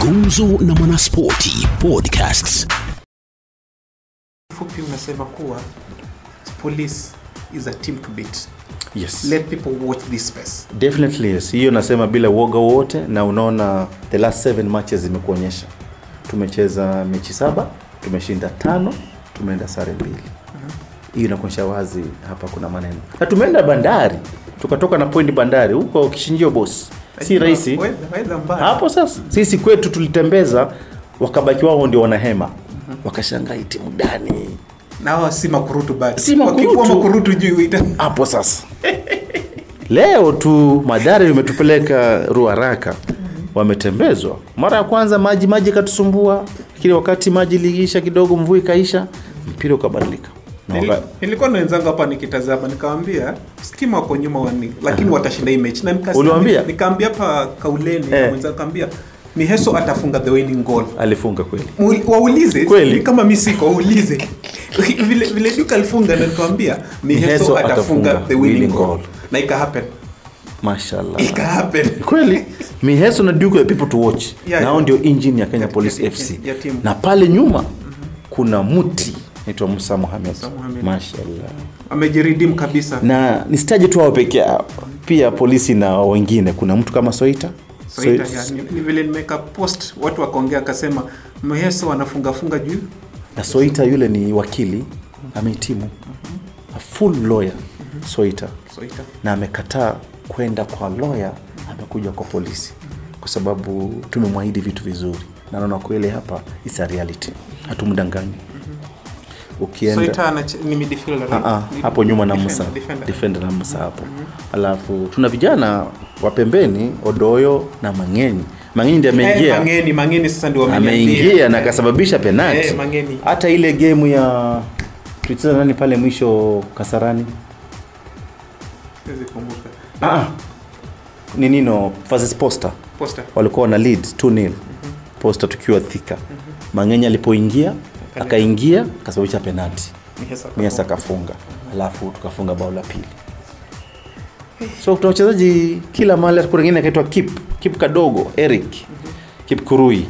Gumzo na Mwanaspoti Podcasts. fupi unasema kuwa police is a team to beat Yes. let people watch this space Definitely yes. Hiyo nasema bila uoga wote, na unaona the last seven matches zimekuonyesha. Tumecheza mechi saba, tumeshinda tano, tumeenda sare mbili. Hiyo inakuonyesha wazi hapa kuna maneno, na tumeenda Bandari tukatoka na point Bandari huko kishinjio boss, si rahisi. Hapo. Sasa sisi kwetu tulitembeza, wakabaki wao ndio wanahema, wakashangaa timu gani na si makurutu bado Si makurutu. Makurutu juu hapo sasa. Leo tu madhara imetupeleka ruaraka wametembezwa. Mara ya kwanza maji maji ikatusumbua lakini wakati maji iliisha kidogo mvua ikaisha mpira ukabadilika Waka- nilikuwa na wenzangu hapa nikitazama nikawambia stima wako nyuma wani lakini watashinda hii mechi. Na Uliwaambia? nikaambia hapa kauleni Eh. mwenzangu kaambia miheso atafunga the winning goal. Alifunga kweli. Waulize Kweli? kama mi siko waulize. Vile, vile duka alifunga na nikawambia Miheso atafunga the winning winning goal. goal. na ika happen. Mashallah. Ika happen. Kweli? Miheso na duke people to watch. Yeah, nao ndio engine ya kenya Ya- police fc ya na pale nyuma kuna muti naitwa musa muhamed mashallah. Amejiridim kabisa. Na nisitaje tu hao peke yao. Pia polisi na wengine. Kuna mtu kama soita? Soita, Soi- ya, ni, ni vile nimeka post. Watu wakaongea akasema mheso wanafungafunga juu. Na soita yule ni wakili amehitimu. A full lawyer soita. Soita. na amekataa kwenda kwa lawyer amekuja kwa polisi. Kwa sababu tumemwahidi vitu vizuri. Na naona kweli hapa it's a reality. Hatumdanganyi ukienda. Soita ni midfielder, Ah, ah, hapo nyuma na Musa. defender. defender. Na Musa hapo. Alafu tuna vijana wa pembeni Odoyo na Mangeni. Mangeni ndiye Eh, ameingia Mangeni, Mangeni sasa ndio ameingia na Eh, akasababisha penalti Eh, hata ile gemu ya tulicheza nani pale mwisho Kasarani? Ah, ah. ni nino versus Posta Posta. walikuwa na lead 2-0 Posta tukiwa thika. Mangeni alipoingia akaingia akasababisha penati, Miesa akafunga alafu tukafunga bao la pili. So kuna wachezaji kila mahali wengine akaitwa kip kip kadogo eric kip kurui.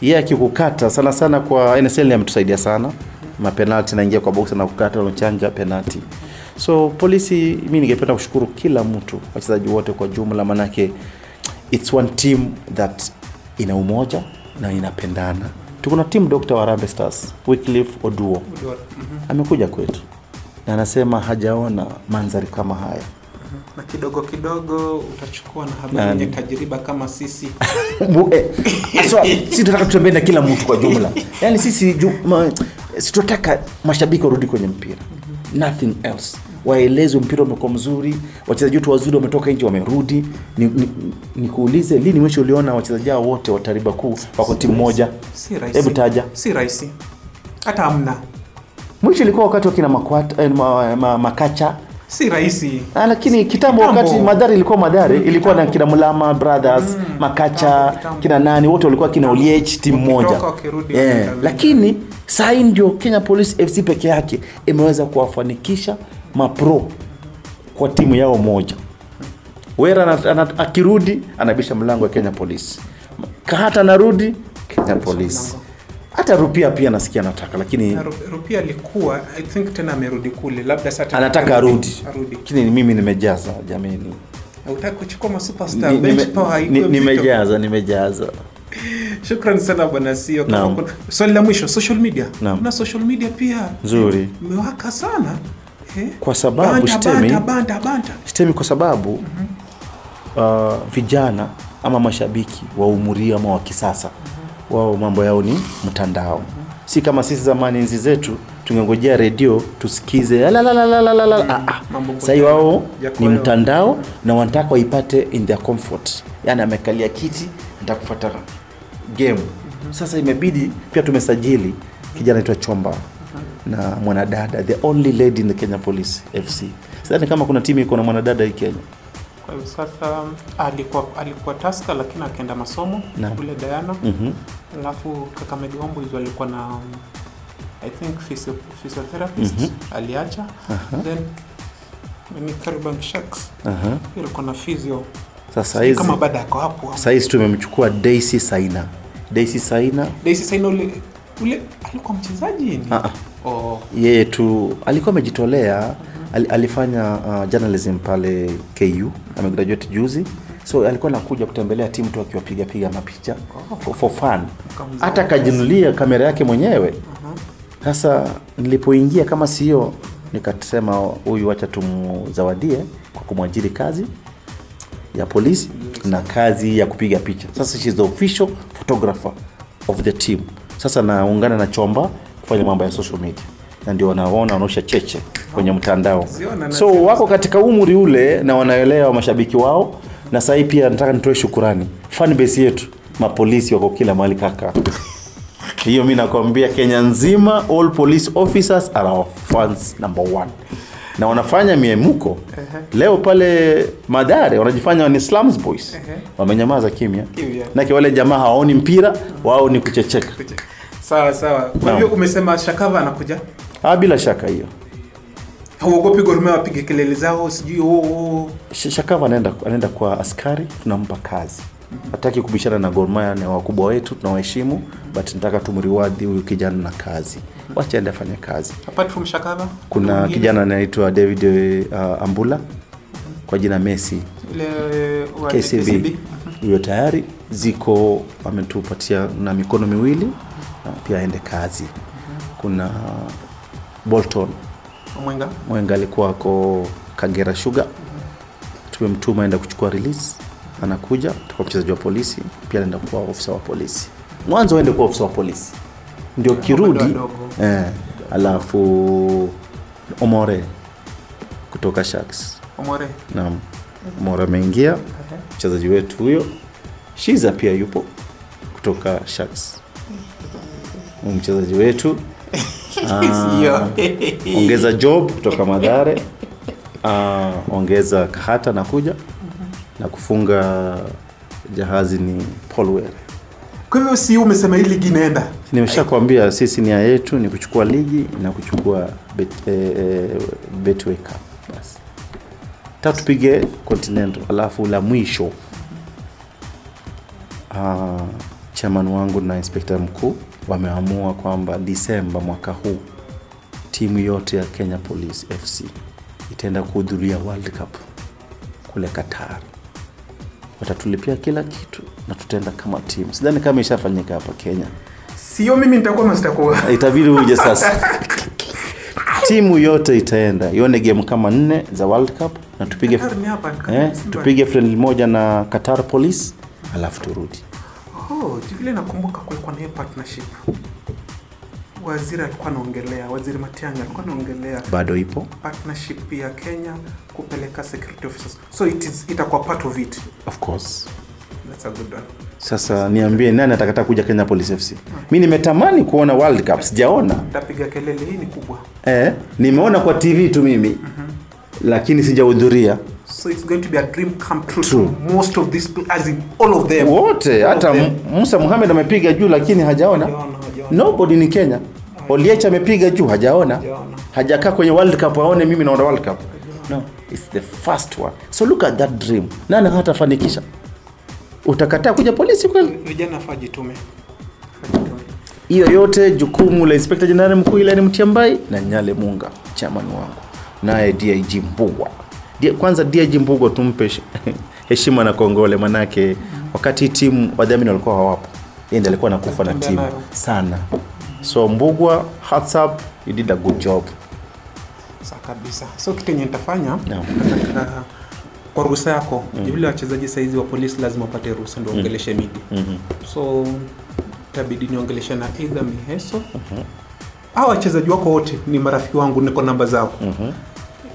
Yeye akikukata sana sana kwa nsl ametusaidia sana. Mapenalti naingia kwa box na kukata unachanja penalti so polisi mi ningependa kushukuru kila mtu wachezaji wote kwa jumla manake its one team that ina umoja na inapendana tuko na team dr wa Harambee stars wycliffe oduo amekuja kwetu. Na anasema hajaona mandhari kama haya. Na kidogo kidogo utachukua na habari yenye tajriba kama sisi. Bu- eh, si tunataka tutembee na kila mtu kwa jumla. Yaani sisi si tunataka mashabiki warudi kwenye mpira. Nothing else waelezwe mpira umekuwa mzuri wachezaji wetu wazuri wametoka nje wamerudi. Nikuulize ni, ni lini mwisho uliona wachezaji hao wote wa tariba kuu wako timu moja? Hebu taja. Si rahisi. Hata amna mwisho ilikuwa wakati wakina makwata, eh, ma, ma, makacha. Si rahisi. Ah, lakini kitambo Kitambo. wakati madhari ilikuwa madhari ilikuwa na kina mulama brothers makacha kitambo, kitambo. kina nani wote walikuwa kina oliech timu moja. yeah. lakini sahii ndio kenya police fc peke yake imeweza kuwafanikisha mapro kwa timu yao moja. Wera akirudi anabisha mlango wa kenya police. Kahata anarudi kenya police. Hata rupia pia nasikia anataka lakini rupia alikuwa i think tena amerudi kule labda sasa anataka arudi. lakini mimi nimejaza jamani, utaki kuchukua masuperstar Ni- bench power nimejaza nimejaza. Shukran sana bwana Sio. Kama Swali la mwisho, social media. na social media pia? Nzuri. imewaka sana eh? Kwa sababu, banta, Shtemi- banta, banta, banta. stemi kwa sababu uh, vijana ama mashabiki wa umri ama wa kisasa wao mambo yao ni mtandao si kama sisi zamani enzi zetu tungengojea redio tusikize "Alalalalala." Ah, ah. Hiyo wao ni mtandao na wanataka waipate in their comfort yani amekalia kiti nataka kufuata game sasa imebidi pia tumesajili kijana aitwa chomba na mwanadada the only lady in the kenya police fc sidhani kama kuna timu iko na mwanadada hii kenya Kwa hivyo sasa alikuwa alikuwa taska lakini akaenda masomo kule Diana. Mhm. Alafu Kakamega Homeboyz alikuwa na I think physiotherapist mm -hmm. aliacha. Then ni Sharks Uh -huh. alikuwa na physio. sasa hizi kama baada yako hapo. Sasa hizi tumemchukua daisy saina daisy saina Daisy Saina ule ule alikuwa mchezaji? Ah, ah. Oh, yeye tu alikuwa amejitolea al, alifanya uh, journalism pale ku amegraduate juzi. So alikuwa anakuja kutembelea timu tu akiwapiga piga mapicha for, for fun. Hata akajinulia kamera yake mwenyewe. Sasa nilipoingia kama sio nikasema huyu wacha tumzawadie kwa kumwajiri kazi ya polisi na kazi ya kupiga picha. Sasa she's the official photographer of the team sasa naungana na chomba kufanya mambo ya social media. Na ndio wanaona wanaosha cheche kwenye mtandao. So wako katika umri ule na wanaelewa mashabiki wao. Na sahii pia nataka nitoe shukurani. Fanbase yetu mapolisi wako kila mahali kaka. Hiyo mi nakwambia kenya nzima all police officers are our fans number one na wanafanya miemuko. Leo pale madhare wanajifanya ni slums boys. Wamenyamaza kimya. Nake wale jamaa hawaoni mpira wao ni kuchecheka. Sawa sawa. Kwa hiyo umesema Shakava anakuja? ah, bila shaka hiyo. Hauogopi Gor Mahia wapige kelele zao sijui oh, oh. Shakava anaenda, anaenda kwa askari tunampa kazi hataki kubishana na Gor Mahia, ni wakubwa wetu tunawaheshimu but nataka tumriwadhi huyu kijana na kazi. Wacha aende afanye kazi. Apart from Shakava kuna mwingine? kijana anaitwa david uh, ambula kwa jina messi. Ile wa kcb huyo tayari ziko ametupatia na mikono miwili na pia aende kazi. Kuna bolton. Mwenga. Mwenga alikuwa ako kagera sugar. Tumemtuma aenda kuchukua release anakuja tuka mchezaji wa polisi pia anaenda kuwa ofisa wa polisi. Mwanzo aende kuwa ofisa wa polisi. Ndio kirudi eh, alafu omore kutoka sharks. Omore. Naam. Omore ameingia mchezaji wetu huyo. Shiza pia yupo kutoka sharks. Mchezaji wetu. Sio. ongeza job kutoka madhare. Uh, ongeza kahata na kuja na kufunga jahazi ni paul were Kwa hivyo si umesema hii ligi inaenda? Nimeshakwambia sisi nia yetu ni kuchukua ligi na kuchukua bet, eh, eh, betway cup. Basi Tatupige continental alafu la mwisho. Uh, chairman wangu na inspekta mkuu wameamua kwamba disemba mwaka huu timu yote ya kenya police fc itaenda kuhudhuria world cup kule qatar watatulipia kila kitu na tutaenda kama timu sidhani kama ishafanyika hapa kenya. Sio mimi nitakuwa ama itabidi uje sasa. Timu yote itaenda. Ione game kama nne za world cup na tupige Qatar eh, tupige friendly moja na qatar police alafu turudi. Oh, vile nakumbuka kulikuwa na partnership waziri alikuwa anaongelea waziri matiang'i alikuwa anaongelea bado ipo? partnership ya kenya kupeleka security officers. So it is, itakuwa part of it. Of course. That's a good one. Sasa niambie nani atakata kuja kenya police fc mi nimetamani kuona world cup sijaona. Tapiga kelele hii ni kubwa. Eh, nimeona kwa tv tu mimi. Lakini sijahudhuria. So it's going to be a dream come true, True. to most of these as in all of them. Wote hata musa muhamed amepiga juu lakini Hajaona, hajaona. Nobody ni kenya. Oliech amepiga juu hajaona. Hajakaa kwenye world cup aone mimi naona world cup. No it's the first one. So look at that dream. Nani hatafanikisha? Utakataa kuja polisi kweli? Vijana hiyo yote jukumu la inspekta jenerali mkuu ilani mtiambai na nyale munga chairman wangu. Naye dig mbugwa. Kwanza dig mbugwa tumpe heshima na kongole manake wakati timu wadhamini walikuwa hawapo yeye ndiye alikuwa nakufa na timu sana so mbugwa hats up you did a good job Sawa kabisa so kitu enye nitafanya nataka kwa ruhusa yako mm. vile wachezaji saizi wa polisi lazima wapate ruhusa ndo ongeleshe mm. midi mm-hmm. so itabidi niongeleshe na eidha miheso hawa wachezaji wako wote ni marafiki wangu niko namba zao Mhm.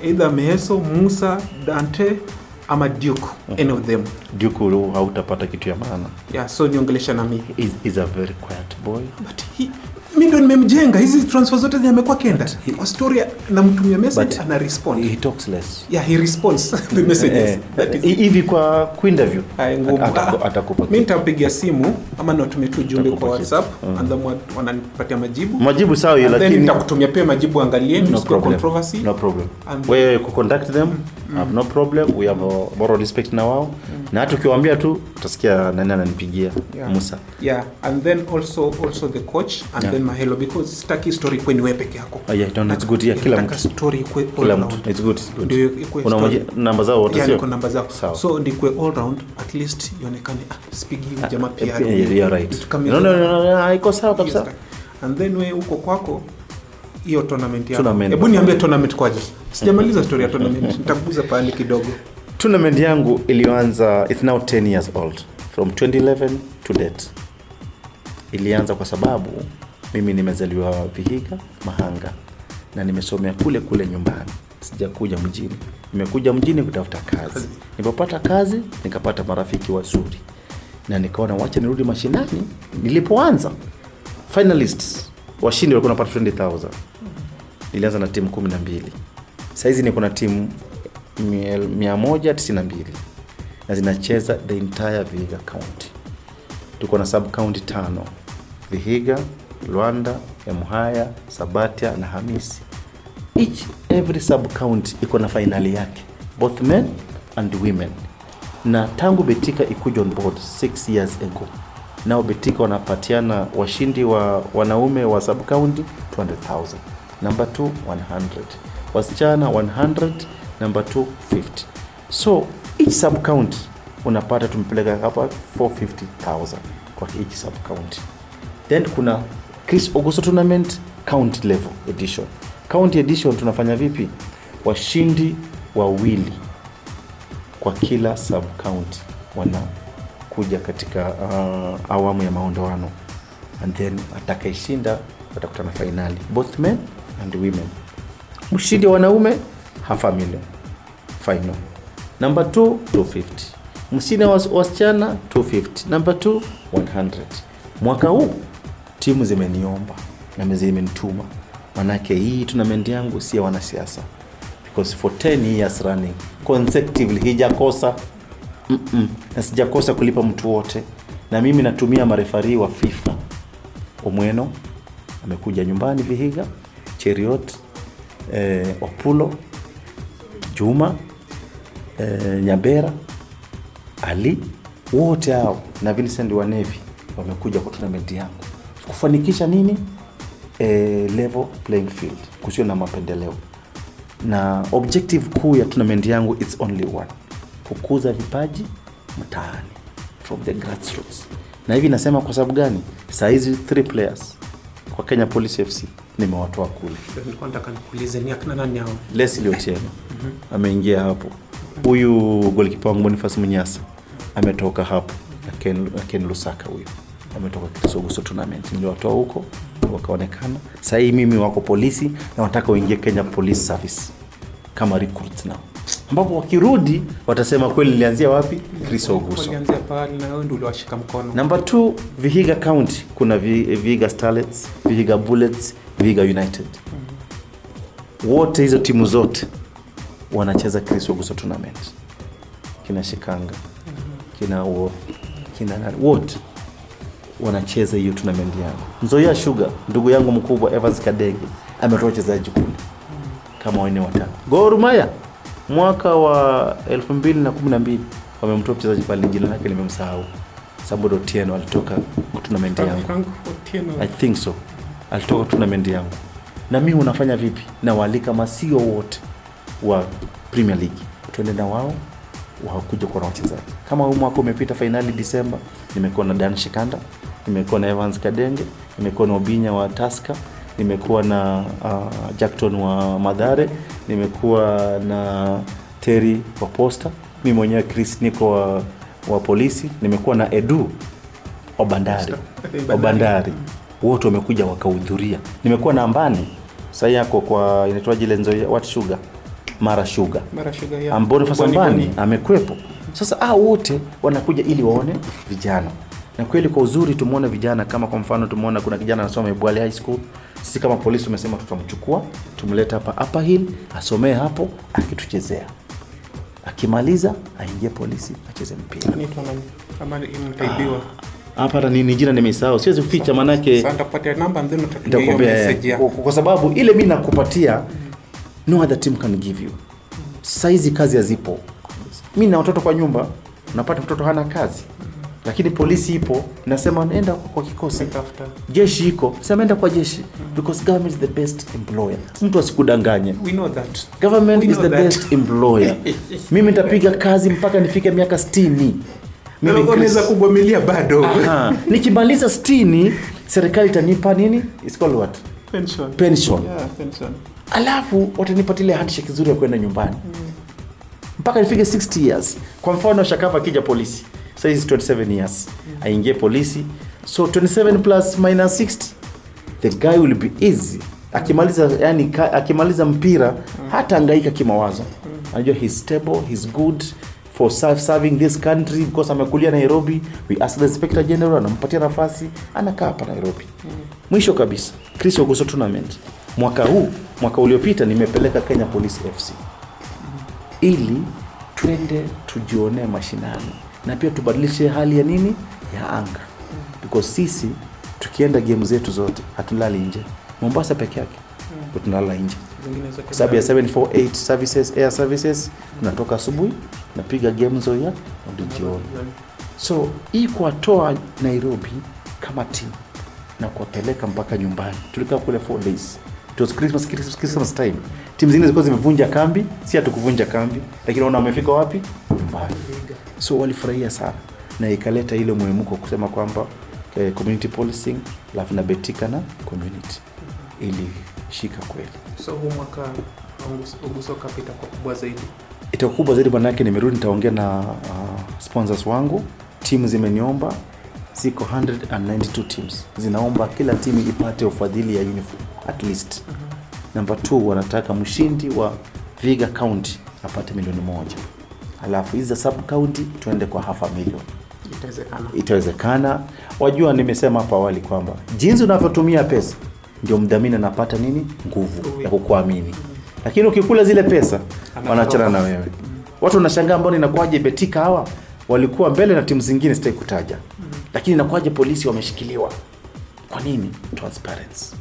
either miheso musa dante ama duke any of them. Duke hautapata kitu ya maana. yeah, so niongelesha na mi Is, is a very quiet boy. but he, mi ndo nimemjenga. Hizi transfer zote zimekuwa kenda kwa story namtumia message ana respond. He talks less. yeah he responds the messages. Eh, hivi kwa kuinterview. Ah, atakupa mimi nitampigia simu ama niwatumie tu jumbe kwa whatsapp Mm. and then wananipatia majibu. Majibu sawa hiyo, lakini nitakutumia pia majibu angalie no no problem. controversy. No problem. wewe ku kuconduct them have no problem. We have moral respect na wao. Na hata ukiwaambia tu utasikia nani ananipigia Yeah. Musa. yeah and then also also the coach and Yeah. then mahelo because sitaki story kweni wewe peke yako Oh, yeah, no, it's good. Yeah, kila mtu. story kwe all Kila round. mtu. It's good, it's good. Ndio ikue Una namba zao wote Yeah, sio? namba zao Sao. so ndikwe all round at least ionekane ah, spigi jamaa pia Yeah, yeah, right. No, no, no, no, no, haiko sawa kabisa. And then we huko kwako hiyo tournament yako. Hebu niambie tournament kwaje? Sijamaliza story ya tournament nitaguza pahali kidogo. Tournament yangu iliyoanza it's now 10 years old. From 2011 to date. Ilianza kwa sababu mimi nimezaliwa vihiga mahanga na nimesomea kule kule nyumbani. Sijakuja mjini. Nimekuja mjini kutafuta kazi. Nilipopata kazi nikapata marafiki wazuri. Na nikaona wacha nirudi mashinani nilipoanza. Finalists washindi walikuwa napata 20000 nilianza na timu kumi na mbili. Sahizi niko na timu mia- mia moja tisini na zinacheza the entire vihiga county. Tuko na sub county tano vihiga lwanda emuhaya sabatia na hamisi. Each every sub county iko na fainali yake both men and women. Na tangu betika ikuja on board 6 years ago. Nao betika wanapatiana washindi wa wanaume wa sub county 200000 number 2 100 wasichana 100 number 2 50 so each sub county unapata tumepeleka hapa 450000 kwa each sub county then kuna chris augusto tournament county level edition. County edition tunafanya vipi? Washindi wawili kwa kila sub county wanakuja katika uh, awamu ya maondoano and then atakaishinda watakutana fainali both men and women. Mshindi wa wanaume? Half a million. Final. Number 2 250 mshindi wa wasichana? 250 number 2 100 mwaka huu timu zimeniomba na zimenituma. Manake hii tournament yangu si ya wanasiasa. Because for 10 years running consecutively hijakosa. Mm-mm. na sijakosa kulipa mtu wote. Na mimi natumia marefari wa fifa. Omweno amekuja nyumbani vihiga cheriot eh, opulo juma eh, nyabera ali wote hao na vincent wanevi wamekuja kwa tournament yangu. Kufanikisha nini? Eh, level playing field. Kusio na mapendeleo. Na objective kuu ya tournament yangu its only one. Kukuza vipaji mtaani from the grassroots. Na hivi nasema kwa sababu gani? Saa hizi three players kwa kenya police fc nimewatoa kule. Nilikuwa nataka nikuulize ni akina nani hao? Leslie otieno ameingia hapo. Huyu golikipa wangu bonifas mnyasa ametoka hapo. Ken, ken lusaka huyu. Ametoka kisoguso tournament. Niliwatoa huko wakaonekana. Sahii mimi wako polisi na wanataka waingie kenya police service. Kama recruit nao ambapo wakirudi watasema kweli nilianzia wapi chris oguso Namba two, Vihiga County kuna Vihiga Starlets, Vihiga Bullets, Vihiga United. Wote hizo timu zote wanacheza Chris Oguso tournament. Kina Shikanga, kina uo kina nani, wote wanacheza hiyo tournament yangu. Mzoia Sugar, ndugu yangu mkubwa Evans Kadege ametoa wachezaji kule kama wanne watano. Gor Mahia mwaka wa 2012 wamemtoa mchezaji pale, jina lake nimemsahau. Samuel Otieno alitoka tournament yangu. I think so. Alitoka tournament yangu. Na mimi unafanya vipi? Nawaalika masio wote wa Premier League. tuende na wao wakuja kuona wachezaji. Kama huu mwaka umepita fainali Disemba, nimekuwa na Dan Shikanda, nimekuwa na Evans Kadenge, nimekuwa na Obinya wa Tusker, nimekuwa na uh, Jackton wa Madhare, nimekuwa na Terry wa Posta, mi mwenyewe Chris niko wa, wa polisi, nimekuwa na Edu wa Bandari, wa Bandari. Wote wamekuja wakahudhuria. Nimekuwa na ambani sasa yako kwa inaitwa ile nzoia what sugar? Mara sugar. Mara sugar ya. Am- Boniface Ambani amekwepo. Sasa ah, wote wanakuja ili waone vijana, na kweli kwa uzuri tumeona vijana kama kwa mfano tumeona kuna kijana anasoma Ibwale High School. Sisi kama polisi tumesema tutamchukua tumlete hapa. Upper Hill asomee hapo akituchezea, akimaliza aingie polisi acheze mpira. Mtaibiwa. Hapa hata ni jina nimesahau, siwezi kuficha manake kwa, kwa sababu ile mi nakupatia no other team can give you. Saizi kazi hazipo. Mi na watoto kwa nyumba napata mtoto hana kazi lakini polisi ipo nasema nenda kwa kikosi. Jeshi iko sema enda kwa jeshi. Because government is the best employer. Mtu asikudanganye. We know that. government is the that. best employer. Mimi nitapiga kazi mpaka nifike miaka 60 Na Mimi unaweza Chris- bado. Nikimaliza 60 serikali itanipa nini? It's called what? Pension. pension. Yeah, pension. alafu watanipatia handshake nzuri ya kwenda nyumbani. Mpaka nifike 60 years. Kwa mfano shakafa kija polisi saizi 27 years. Aingie polisi. So 27 plus minus 60 the guy will be easy. Akimaliza yani ka, akimaliza mpira hata angaika kimawazo. Anajua he's stable he's good for serving this country. Because amekulia nairobi we ask the inspector general anampatia nafasi anakaa hapa nairobi. Mwisho kabisa chris ogoso tournament. Mwaka huu mwaka uliopita nimepeleka kenya police fc ili twende tujionee mashinani na pia tubadilishe hali ya nini? Ya anga. Because sisi tukienda game zetu zote hatulali nje. Mombasa peke yake mm. tunalala nje. Kwa sababu ya 748 services air services tunatoka asubuhi napiga game zoya ndio jioni. so hii kuwatoa nairobi kama team na kuwapeleka mpaka nyumbani. Tulikaa kule 4 days. It was Christmas, Christmas, Christmas time. Timu zingine zilikuwa zimevunja kambi si hatukuvunja kambi lakini ona wamefika wapi? Nyumbani so walifurahia sana. Na ikaleta ile muhimuko kusema kwamba eh, community policing alafu na betika na community. Ilishika kweli. So huu mwaka Uguso- kapita kwa kubwa zaidi. itakuwa kubwa zaidi manake nimerudi nitaongea na uh, sponsors wangu. Timu zimeniomba ziko 192 teams. Zinaomba kila timu ipate ufadhili ya uniform at least. Namba 2 wanataka mshindi wa viga county apate milioni moja alafu hizi za sub county tuende kwa half a million. Itawezekana. itawezekana. Wajua nimesema hapo awali kwamba jinsi unavyotumia pesa ndio mdhamini anapata nini? Nguvu ya kukuamini. Lakini ukikula zile pesa wanachana na wewe. Watu wanashangaa mbona inakuwaje betika hawa? Walikuwa mbele na timu zingine sitaki kutaja. Lakini inakuwaje polisi wameshikiliwa? Kwa nini? Transparency.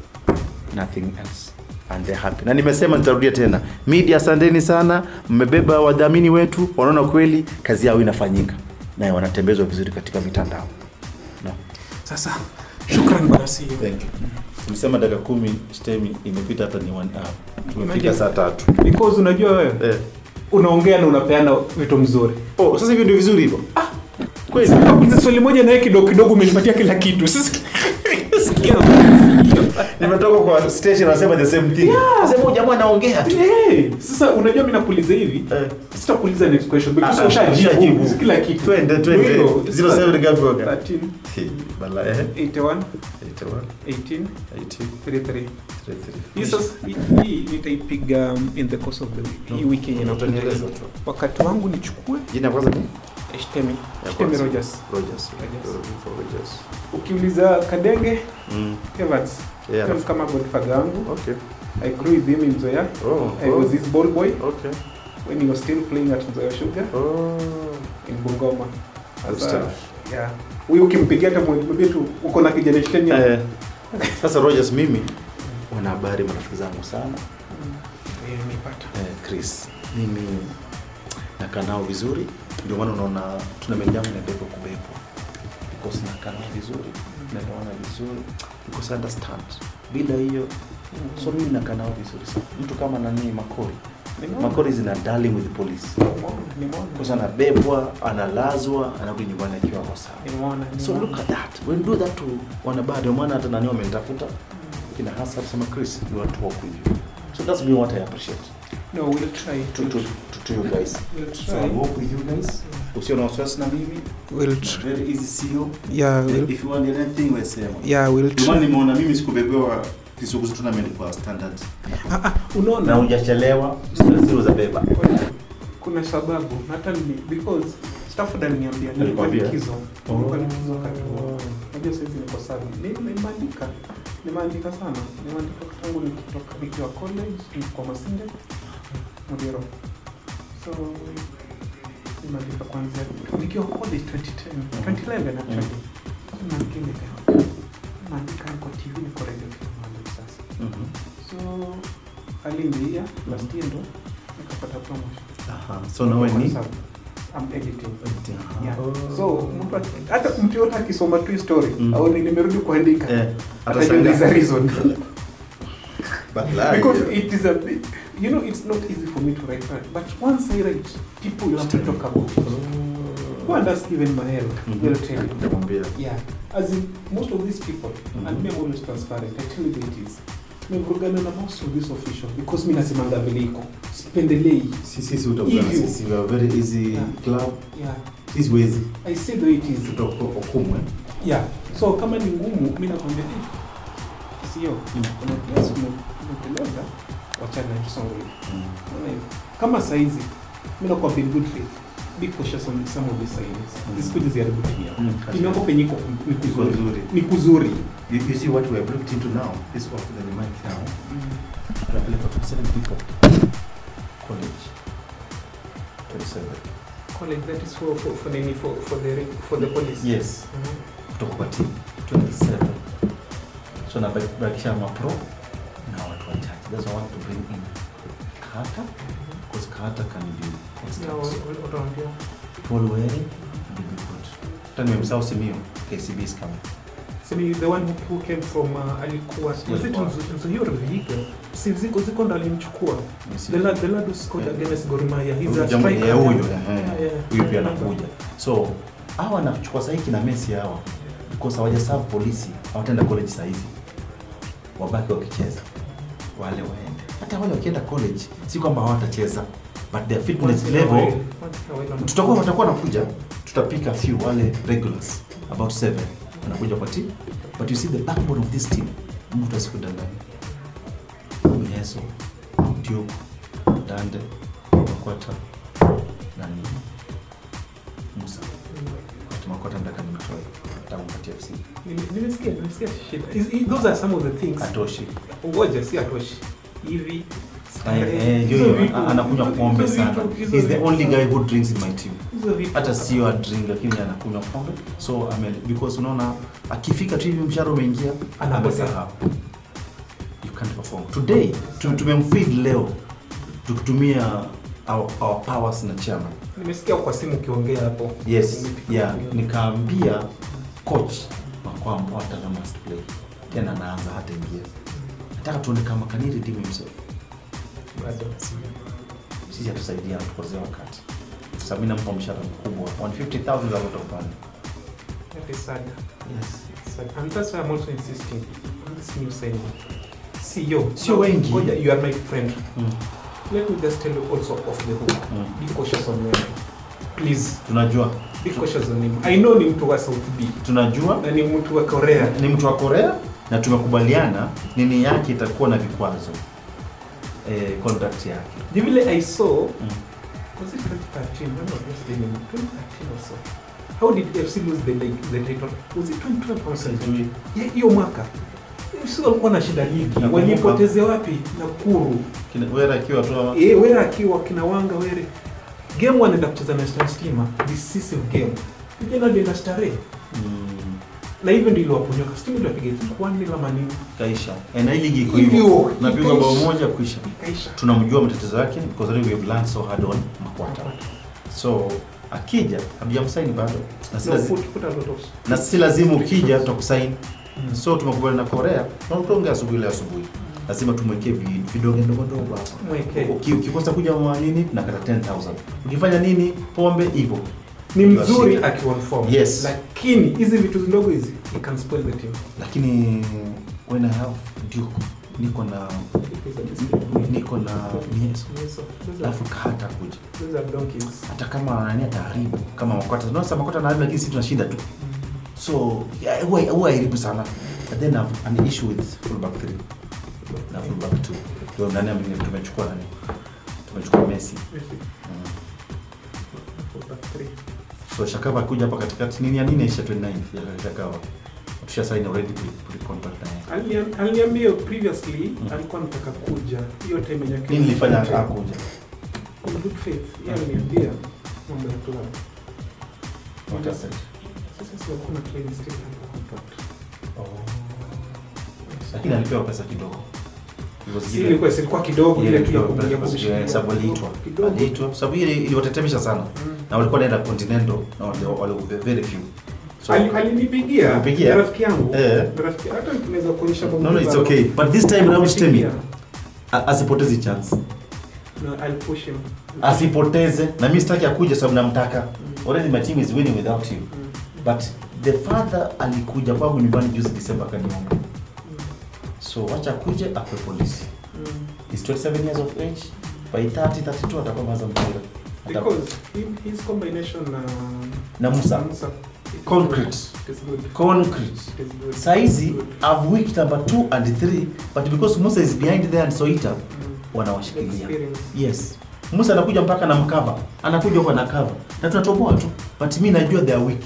Nothing else and they're happy na nimesema nitarudia tena media asanteni sana mmebeba wadhamini wetu wanaona kweli kazi yao inafanyika na wanatembezwa vizuri katika mitandao no. Sasa shukran bwana CEO. Tumesema dakika kumi stemi imepita hata ni one hour. Tumefika saa tatu. Because unajua wewe Eh. unaongea na unapeana vitu mzuri. Oh, sasa hivi ndio vizuri hivyo. Kweli. Nakuuliza swali moja na wewe kidogo kidogo umenipatia kila kitu. Sasa sikia. Nimetoka kwa station nasema the same thing. yeah. sema jamaa anaongea tu. Hey, sasa unajua mimi nakuuliza hivi Eh. sitakuuliza next question because Ah, ah, ushajibu kila kitu Twende, twende. 07 ngapi waga? 13 Bala eh. 81 81 18 80 33 33. hii sasa hii- nitaipiga um, in the course of the week hii wiki yenyewe inakuja. Tu. wakati wangu nichukue Jina kwanza ni Shtemi Shtemi. Rogers Rogers. Rogers. Rogers. ukiuliza Kadenge Mm. Evans Yeah. yeah. kama godfather yangu. Okay. I grew with him in Nzoia Oh. I was his ball boy Okay. when he was still playing at Nzoia Sugar Oh. in Bungoma As a, yeah huyu ukimpigia hata mwambie tu uko na kijana hapo. Eh, sasa Rogers mimi wana habari marafiki zangu sana Eh, nipata eh, Chris mimi nakaa nao vizuri ndio maana unaona tuna mengi yangu inabebwa kubebwa because nakaa nao vizuri naelewana vizuri because understand bila hiyo so mimi nakaa nao vizuri sana. Mtu kama nani makori. Makori zina darling with police. Because anabebwa analazwa anarudi nyumbani akiwa sawa so look at that. When do that to wanabaa ndio maana hata nani wamenitafuta kina hasa kusema chris you are to work with you so that's me what i appreciate No, we'll try to, to, to, to, you guys. We'll so I'll work with you guys. Usio na wasiwasi na mimi We'll try. very easy CEO Yeah, we'll, if you want anything we'll say. yeah, we'll try. try. nimeona mimi sikubebewa kisuguzi tournament kwa standard. Ah, ah, na unaona hujachelewa zero za beba. Kuna sababu hata mimi because Stafford aliniambia nilikuwa likizo nilikuwa Oh. likizo wakati huo. Najua saizi niko sawa Mimi nimeandika nimeandika sana. Nimeandika tangu nikitoka nikiwa college kwa Masinde Mudiro so nimeandika kwanzia nikiwa college 2010 2011 actually. So naandika nika- naandika niko TV niko radio kila mahali sasa. So aliingia last year ndo nikapata promotion. Aha, so nawe ni? I'm editing. Aha. Yeah. So mtu hata mtu yote akisoma tu story Mm. au ni nimerudi kuandika Eh, reason. Because it is a bit, you know it's not easy for me to write that but once I write people love to talk about it. Go and ask even Mahel, mm-hmm. they'll tell you. Yeah. As in most of these people mm-hmm. and me I'm always transparent I tell you the it is. Nimevurugana na most of these official because mi nasemanga vile iko sipendelei sisi utakuwa na sisi we are very easy Yeah. club. Yeah. Sisi wezi I say the way it is. Tutaokumwe yeah. So kama ni ngumu mi nakwambia "Eh, sio. Kuna kiasi umeteleza wachana na tusonge hivi Unaona kama saizi mi nakwambia in good faith be cautious on some of these signs Mm. zisikuja ziharibu timu yako Mm, timu yako penye iko ni kuzuri Kuzuri. ni kuzuri You, you see what we have looked into now is off the mic now. Tunapeleka 27 people college. 27. college that is for for for the for for the for the police Yes. Mhm. Kutoka kwa team 27. So na bakisha mapro why want to bring in. Kata because Kata can do watawaambia. Paul will be good. Tani nimemsahau Simio. KCB is coming. So the one who- came from uh, alikuwa. Was it Alikuwa. Nzu- si ziko ziko ndo alimchukua. The lad the lad scored Yeah. against Gor Mahia he's a striker yeah, huyo Yeah, yeah. huyu pia anakuja. So hawa wanachukua sahii kina Messi hawa. Because hawajaserve polisi hawataenda college sahizi wabaki wakicheza wale waende. Hata wale wakienda college si kwamba hawatacheza but their fitness level tutakuwa watakuwa nakuja tutapika few wale regulars about seven. Wanakuja kwa team. But you see the backbone of this team mtu asikudanganya Mnyeso Diop, Dande Makwata na Musa. Makwata ndaka nimetoa tampatia FC Nime- nimesikia nimesikia shida. Those are some of the things. Atoshi ngoja si atoshi hivi Eh, anakunywa pombe sana. he's the only guy who drinks in my team. Hata sio a drink lakini anakunywa pombe. So ame, because unaona akifika tu hivi mshahara umeingia Anapotea. you can't perform. Today tumemfeed leo tukitumia our, our powers na chama nimesikia kwa simu ukiongea hapo. Yes yeah. nikaambia coach makwamba hata must play tena anaanza hata ingia nataka tuone kama can he redeem himself sisi hatusaidia tukosea wakati sababu mimi nampa mshahara mkubwa 150000 za lot of money That is sad. yes Sad. And that's why I'm also insisting this new saying. CEO. Sio wengi. You are my friend. mm. Let me just tell you also off the hook. Mm. Be cautious on him. Please, tunajua be cautious on him. I know ni mtu wa South B. tunajua Na ni mtu wa Korea. ni mtu wa korea na tumekubaliana nini yake itakuwa na vikwazo eh, contract yake Ni vile I saw mm. was it 2013? When was this thing? 2013 or so. How did FC lose the league, the title? Was it 2012 or something? Hiyo mwaka. FC walikuwa na shida ligi. walipoteze wapi? Nakuru. Kina- wera akiwa tu Eh, Wera akiwa kina Wanga Were. Game wanaenda kucheza na Star Stima, decisive game. Vijana ndio starehe. Na hivyo ndio iliwaponyoka. Stima ndio wapiga kwani kwa nini? Kaisha. Eh, na hii ligi iko Hivyo, napigwa bao moja kuisha. Kaisha. tunamjua matatizo yake because we have learned so hard on makwata. So akija hatujamsaini bado. Na si lazima ukija tutakusaini. So tumekubaliana na korea. Na utonge asubuhi leo asubuhi. Lazima tumwekee vi- vidonge ndogo ndogo hapa. Ukikosa kuja mwa nini tunakata 10000 ukifanya nini pombe hivyo ni mzuri akiwa form. Yes. Lakini hizi vitu ndogo hizi it can spoil the team. lakini when I have Duke niko na niko na mieso so alafu hata kuja. hata kama nani ataharibu kama makota unaona makota anaharibu lakini sisi tunashinda tu. So yeah, huwa huwa haribu sana. But then I've an issue with fullback 3 na fullback 2 ndio nani ambaye tumechukua nani? Tumechukua Messi. Messi. mm. So Shakava kuja hapa katikati nini ya nini isha 29 ya Shakava tusha sign already pre, contract na yeye aliniambia previously alikuwa anataka kuja. Hiyo time yenye nini nilifanya akuja in good faith. Yeye aliniambia mambo ya club what happened? Sasa sio kuna training still contract. Oh. lakini alipewa pesa kidogo ilikuwa kidogo ile tu ya sababu aliitwa aliitwa sababu ile iliwatetemesha sana. Mm. na walikuwa naenda continental na wale wale very few. So alinipigia Alinipigia? rafiki yangu. Eh. rafiki hata tunaweza kuonyesha no no it's okay. But this time round tell me Alinipigia. a- asipoteze chance. No I'll push him. Asipoteze na mimi sitaki akuja sababu namtaka. Already my team is winning without you. Mm. but the father alikuja kwangu nyumbani juzi December akaniomba so wacha kuje akwe polisi. Mm. He's 27 years of age. By 30 32 atakuwa maza mpira because his combination na na Musa. Musa. Concrete. is concrete. Is saizi Good. Week number 2 and 3 but because Musa is behind there and Soita Mm. wanawashikilia. Yes. Musa anakuja mpaka na mkava anakuja huko na cover. Na tunatoboa tu but mimi najua they are weak.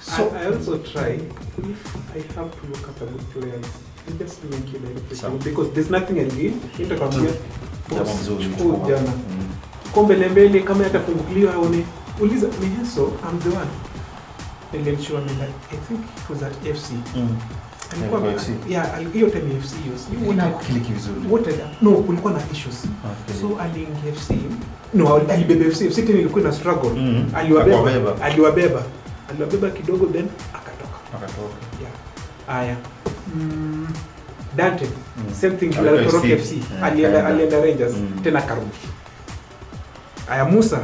So I, I also try if I have to look at a good players I just make you because there's nothing nitakwambia Jamaa jana. Mm. kombe la mbele kama yatafunguliwa aone uliza Miheso I'm the one. Nilimshua mimi I think it was at FC Mm. alikuwa Alikuwa yeah hiyo time FC hiyo. Sijui Ina kiliki vizuri. Wote no kulikuwa na issues. Okay. so aliingia FC no alibeba FC FC tena ilikuwa na struggle. Mm. aliwabeba. Aliwabeba. Aliwabeba kidogo then akatoka. Akatoka. Yeah. Aya. Mm, Dante. Mm. Same thing Alikuwa FC. FC. Alienda alienda Rangers Mm. tena karudi. Aya Musa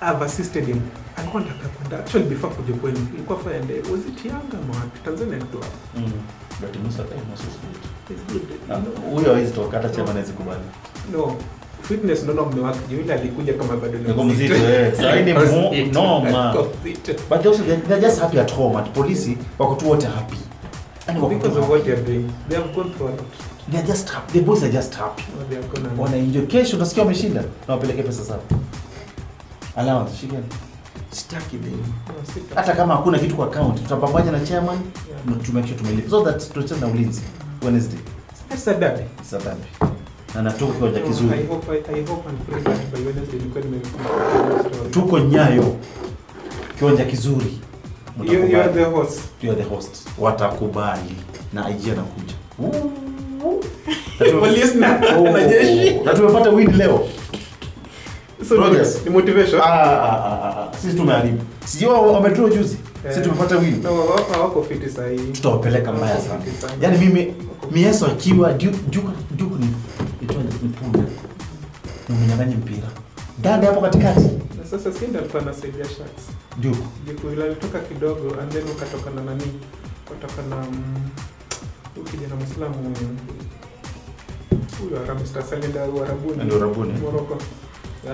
have assisted him. Alikuwa anataka kwenda actually before kuja kwenu. Ilikuwa ende was it Yanga ama wapi? Tanzania club. Mm. But Musa eh, Musa is good. It's good. Na huyo hawezi toka hata chama hawezi kubali No. Fitness ndo ndo mume. Yule alikuja kama bado ni mzito, eh. Sasa ni noma. But also they're, they're just happy at home at polisi wako tu wote happy yani wako Because of what they are doing. They have gone through a lot. they're just trapped. the boys are just trapped. What they have gone and- wanaenjoy kesho utasikia wameshinda na wapeleke pesa zao allowance shikeni sitaki deni No, hata kama hakuna kitu kwa account. Tutapambana na chairman Yeah. to make sure tumelipa so that tunacheza na ulinzi. Wednesday. That's a daddy. it's a derby na natoka kiwanja I hope, I, I hope and pray that by Wednesday nilikuwa nimekuwa tuko nyayo. Kiwanja kizuri You, you are the host. you are the host. Watakubali. Na IG anakuja. Police na. Oh, na tumepata win leo. So Rogers. ni motivation. Ah, ah, ah, ah, sisi tumeharibu. Sijua wamedraw juzi. Sisi Eh. tumepata win. No, wako wako fiti sahi. tutawapeleka mbaya sana. yaani mimi mieso akiwa Duke Duke ni itwaje ni punda ni mpira. Dada hapo katikati Na si ndio alikuwa anasaidia Sharks. Duke Jiku alitoka kidogo and then ukatoka na nani? Kutoka na mm, huyu kijana Muislamu huyu. Huyu Arabu Stars alienda Uarabuni. Ndio Uarabuni. Morocco.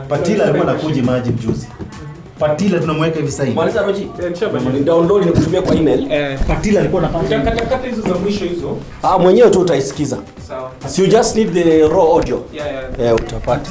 Patila alikuwa anakuja maji mjuzi Patila tunamweka hivi sasa maliza Roji. Eh. Ni download ni kutumia kwa email. Eh, Patila alikuwa anapata katakata hizo za mwisho hizo. Ah, mwenyewe tu utaisikiza. Sawa. So you just need the raw audio. Yeah, yeah. Eh, utapata.